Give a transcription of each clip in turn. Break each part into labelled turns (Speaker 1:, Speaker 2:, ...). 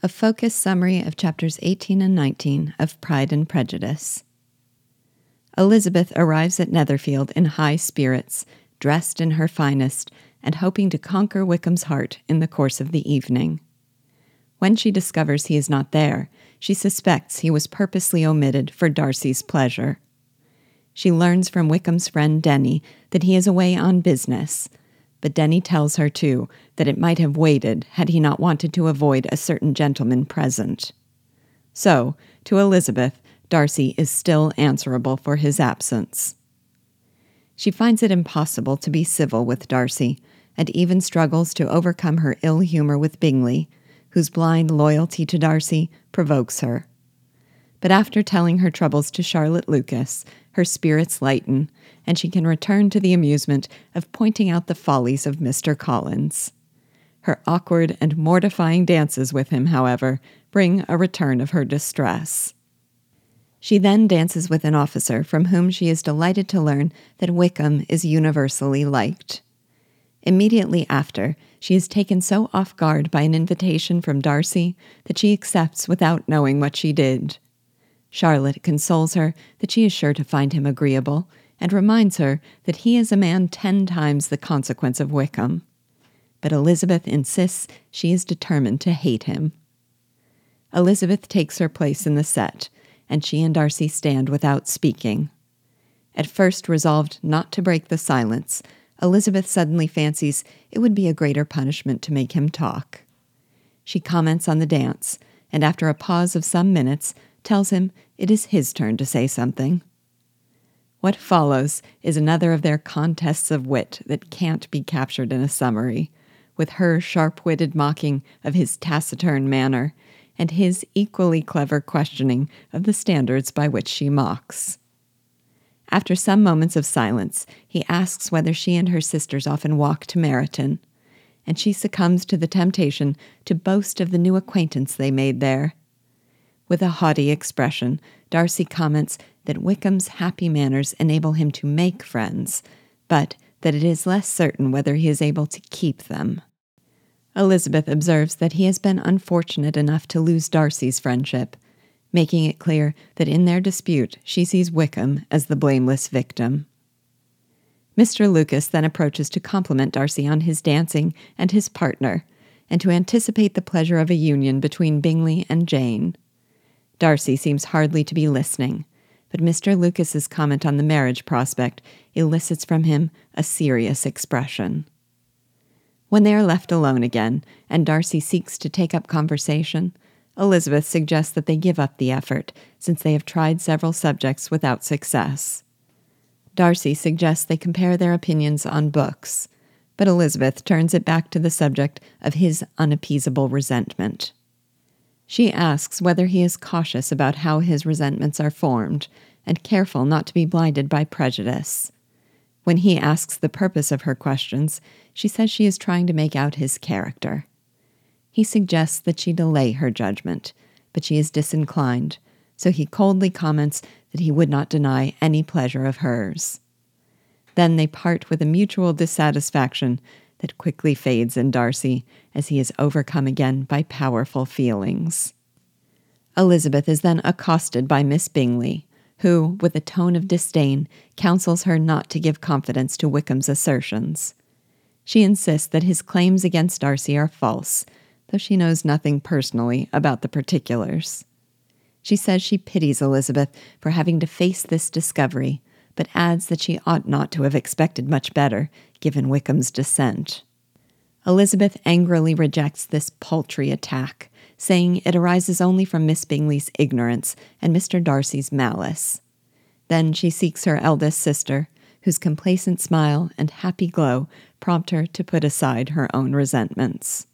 Speaker 1: A focused summary of chapters 18 and 19 of Pride and Prejudice. Elizabeth arrives at Netherfield in high spirits, dressed in her finest, and hoping to conquer Wickham's heart in the course of the evening. When she discovers he is not there, she suspects he was purposely omitted for Darcy's pleasure. She learns from Wickham's friend Denny that he is away on business, but Denny tells her, too, that it might have waited had he not wanted to avoid a certain gentleman present. So, to Elizabeth, Darcy is still answerable for his absence. She finds it impossible to be civil with Darcy, and even struggles to overcome her ill humor with Bingley, whose blind loyalty to Darcy provokes her. But after telling her troubles to Charlotte Lucas, her spirits lighten, and she can return to the amusement of pointing out the follies of Mr. Collins. Her awkward and mortifying dances with him, however, bring a return of her distress. She then dances with an officer from whom she is delighted to learn that Wickham is universally liked. Immediately after, she is taken so off guard by an invitation from Darcy that she accepts without knowing what she did. Charlotte consoles her that she is sure to find him agreeable, and reminds her that he is a man ten times the consequence of Wickham. But Elizabeth insists she is determined to hate him. Elizabeth takes her place in the set, and she and Darcy stand without speaking. At first resolved not to break the silence, Elizabeth suddenly fancies it would be a greater punishment to make him talk. She comments on the dance, and after a pause of some minutes, tells him it is his turn to say something. What follows is another of their contests of wit that can't be captured in a summary, with her sharp witted mocking of his taciturn manner, and his equally clever questioning of the standards by which she mocks. After some moments of silence, he asks whether she and her sisters often walk to Meryton, and she succumbs to the temptation to boast of the new acquaintance they made there. With a haughty expression, Darcy comments that Wickham's happy manners enable him to make friends, but that it is less certain whether he is able to keep them. Elizabeth observes that he has been unfortunate enough to lose Darcy's friendship, making it clear that in their dispute she sees Wickham as the blameless victim. Mr. Lucas then approaches to compliment Darcy on his dancing and his partner, and to anticipate the pleasure of a union between Bingley and Jane. Darcy seems hardly to be listening, but Mr. Lucas's comment on the marriage prospect elicits from him a serious expression. When they are left alone again, and Darcy seeks to take up conversation, Elizabeth suggests that they give up the effort, since they have tried several subjects without success. Darcy suggests they compare their opinions on books, but Elizabeth turns it back to the subject of his unappeasable resentment. She asks whether he is cautious about how his resentments are formed and careful not to be blinded by prejudice. When he asks the purpose of her questions, she says she is trying to make out his character. He suggests that she delay her judgment, but she is disinclined, so he coldly comments that he would not deny any pleasure of hers. Then they part with a mutual dissatisfaction that quickly fades in Darcy as he is overcome again by powerful feelings. Elizabeth is then accosted by Miss Bingley, who, with a tone of disdain, counsels her not to give confidence to Wickham's assertions. She insists that his claims against Darcy are false, though she knows nothing personally about the particulars. She says she pities Elizabeth for having to face this discovery, but adds that she ought not to have expected much better, given Wickham's descent. Elizabeth angrily rejects this paltry attack, saying it arises only from Miss Bingley's ignorance and Mr. Darcy's malice. Then she seeks her eldest sister, whose complacent smile and happy glow prompt her to put aside her own resentments.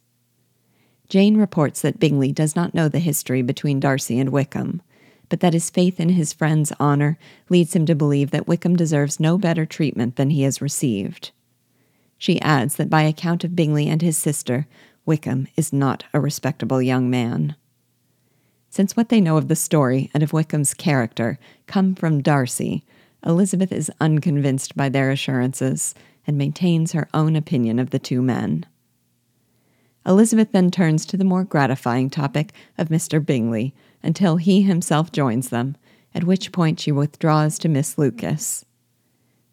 Speaker 1: Jane reports that Bingley does not know the history between Darcy and Wickham, but that his faith in his friend's honor leads him to believe that Wickham deserves no better treatment than he has received. She adds that by account of Bingley and his sister, Wickham is not a respectable young man. Since what they know of the story and of Wickham's character come from Darcy, Elizabeth is unconvinced by their assurances and maintains her own opinion of the two men. Elizabeth then turns to the more gratifying topic of Mr. Bingley until he himself joins them, at which point she withdraws to Miss Lucas.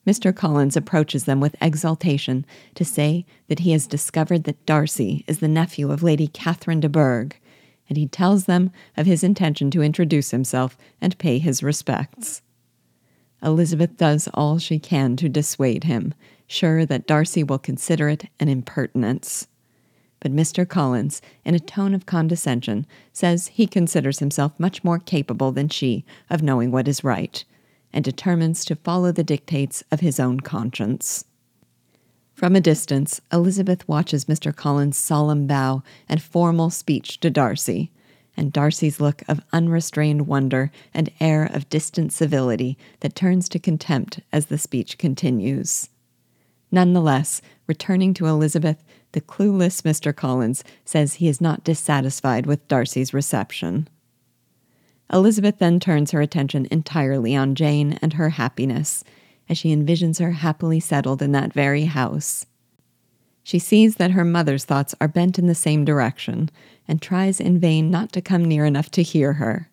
Speaker 1: Mr. Collins approaches them with exultation to say that he has discovered that Darcy is the nephew of Lady Catherine de Bourgh, and he tells them of his intention to introduce himself and pay his respects. Elizabeth does all she can to dissuade him, sure that Darcy will consider it an impertinence. But Mr. Collins, in a tone of condescension, says he considers himself much more capable than she of knowing what is right, and determines to follow the dictates of his own conscience. From a distance, Elizabeth watches Mr. Collins' solemn bow and formal speech to Darcy, and Darcy's look of unrestrained wonder and air of distant civility that turns to contempt as the speech continues. Nonetheless, returning to Elizabeth, the clueless Mr. Collins says he is not dissatisfied with Darcy's reception. Elizabeth then turns her attention entirely on Jane and her happiness, as she envisions her happily settled in that very house. She sees that her mother's thoughts are bent in the same direction, and tries in vain not to come near enough to hear her.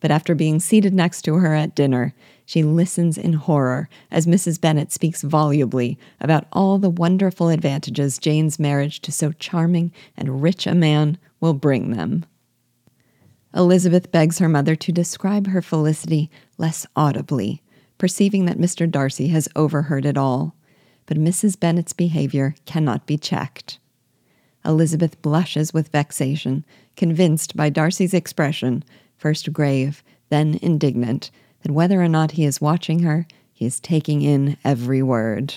Speaker 1: But after being seated next to her at dinner, she listens in horror as Mrs. Bennet speaks volubly about all the wonderful advantages Jane's marriage to so charming and rich a man will bring them. Elizabeth begs her mother to describe her felicity less audibly, perceiving that Mr. Darcy has overheard it all. But Mrs. Bennet's behavior cannot be checked. Elizabeth blushes with vexation, convinced by Darcy's expression, first grave, then indignant, that whether or not he is watching her, he is taking in every word.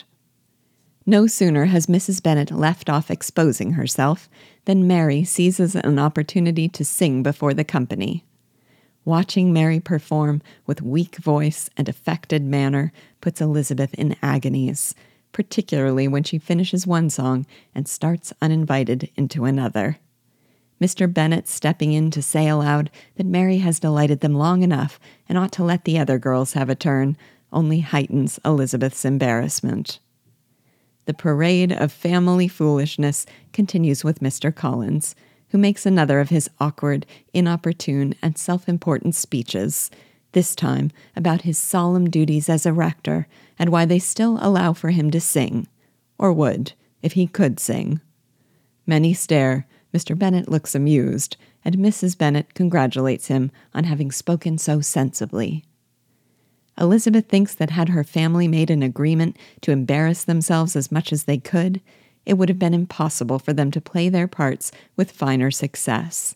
Speaker 1: No sooner has Mrs. Bennet left off exposing herself than Mary seizes an opportunity to sing before the company. Watching Mary perform with weak voice and affected manner puts Elizabeth in agonies, particularly when she finishes one song and starts uninvited into another. Mr. Bennet stepping in to say aloud that Mary has delighted them long enough and ought to let the other girls have a turn only heightens Elizabeth's embarrassment. The parade of family foolishness continues with Mr. Collins, who makes another of his awkward, inopportune, and self important speeches, this time about his solemn duties as a rector and why they still allow for him to sing, or would, if he could sing. Many stare, Mr. Bennet looks amused, and Mrs. Bennet congratulates him on having spoken so sensibly. Elizabeth thinks that had her family made an agreement to embarrass themselves as much as they could, it would have been impossible for them to play their parts with finer success.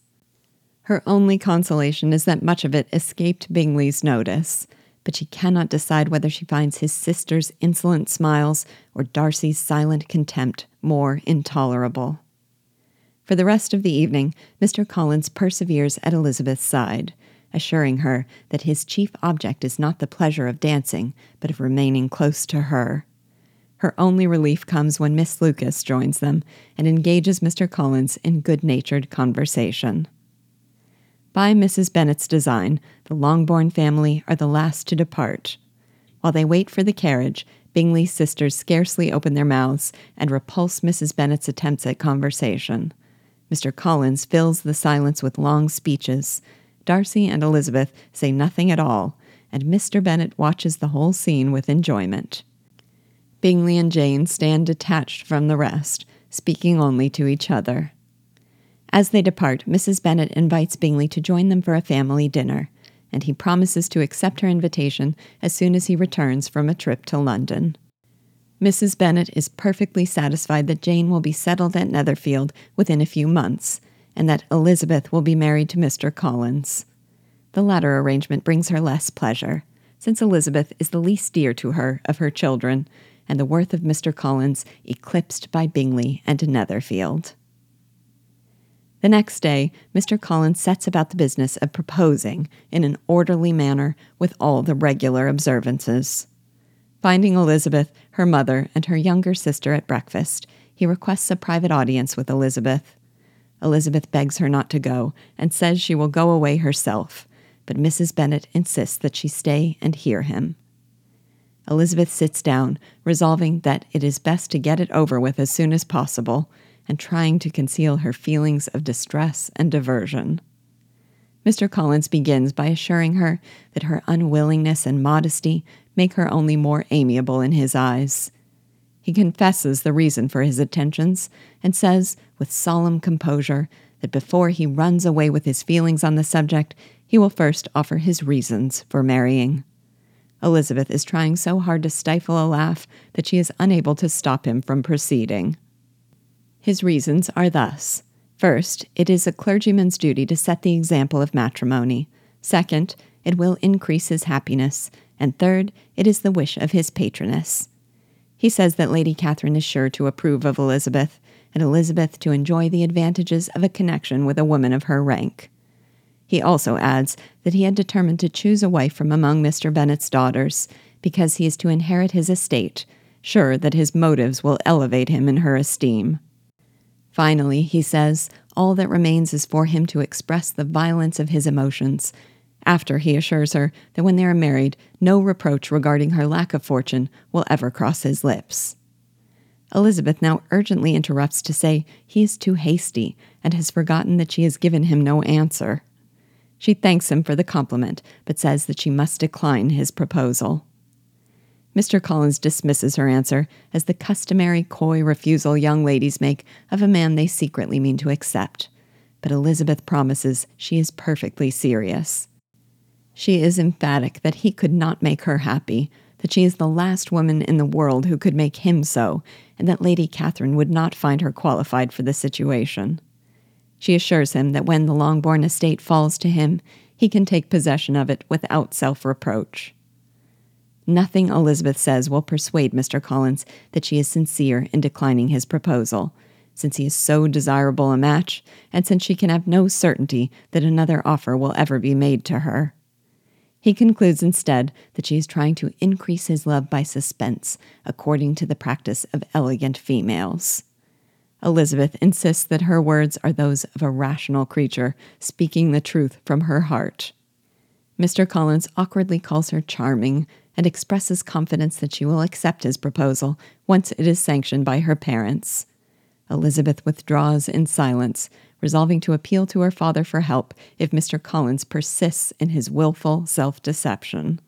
Speaker 1: Her only consolation is that much of it escaped Bingley's notice, but she cannot decide whether she finds his sister's insolent smiles or Darcy's silent contempt more intolerable. For the rest of the evening, Mr. Collins perseveres at Elizabeth's side, assuring her that his chief object is not the pleasure of dancing, but of remaining close to her. Her only relief comes when Miss Lucas joins them and engages Mr. Collins in good natured conversation. By Mrs. Bennet's design, the Longbourn family are the last to depart. While they wait for the carriage, Bingley's sisters scarcely open their mouths and repulse Mrs. Bennet's attempts at conversation. Mr. Collins fills the silence with long speeches. Darcy and Elizabeth say nothing at all, and Mr. Bennet watches the whole scene with enjoyment. Bingley and Jane stand detached from the rest, speaking only to each other. As they depart, Mrs. Bennet invites Bingley to join them for a family dinner, and he promises to accept her invitation as soon as he returns from a trip to London. Mrs. Bennet is perfectly satisfied that Jane will be settled at Netherfield within a few months, and that Elizabeth will be married to Mr. Collins. The latter arrangement brings her less pleasure, since Elizabeth is the least dear to her of her children, and the worth of Mr. Collins eclipsed by Bingley and Netherfield. The next day, Mr. Collins sets about the business of proposing in an orderly manner with all the regular observances. Finding Elizabeth, her mother, and her younger sister at breakfast, he requests a private audience with Elizabeth. Elizabeth begs her not to go and says she will go away herself, but Mrs. Bennet insists that she stay and hear him. Elizabeth sits down, resolving that it is best to get it over with as soon as possible, and trying to conceal her feelings of distress and diversion. Mr. Collins begins by assuring her that her unwillingness and modesty make her only more amiable in his eyes. He confesses the reason for his attentions and says, with solemn composure, that before he runs away with his feelings on the subject, he will first offer his reasons for marrying. Elizabeth is trying so hard to stifle a laugh that she is unable to stop him from proceeding. His reasons are thus First, it is a clergyman's duty to set the example of matrimony. Second, it will increase his happiness. And third, it is the wish of his patroness. He says that Lady Catherine is sure to approve of Elizabeth, and Elizabeth to enjoy the advantages of a connection with a woman of her rank. He also adds that he had determined to choose a wife from among Mr. Bennet's daughters, because he is to inherit his estate, sure that his motives will elevate him in her esteem. Finally, he says, all that remains is for him to express the violence of his emotions. After he assures her that when they are married, no reproach regarding her lack of fortune will ever cross his lips. Elizabeth now urgently interrupts to say he is too hasty and has forgotten that she has given him no answer. She thanks him for the compliment, but says that she must decline his proposal. Mr. Collins dismisses her answer as the customary coy refusal young ladies make of a man they secretly mean to accept. But Elizabeth promises she is perfectly serious. She is emphatic that he could not make her happy, that she is the last woman in the world who could make him so, and that Lady Catherine would not find her qualified for the situation. She assures him that when the Longbourn estate falls to him, he can take possession of it without self reproach. Nothing Elizabeth says will persuade Mr. Collins that she is sincere in declining his proposal, since he is so desirable a match, and since she can have no certainty that another offer will ever be made to her. He concludes instead that she is trying to increase his love by suspense, according to the practice of elegant females. Elizabeth insists that her words are those of a rational creature, speaking the truth from her heart. Mr. Collins awkwardly calls her charming and expresses confidence that she will accept his proposal once it is sanctioned by her parents. Elizabeth withdraws in silence, resolving to appeal to her father for help if Mr. Collins persists in his wilful self deception.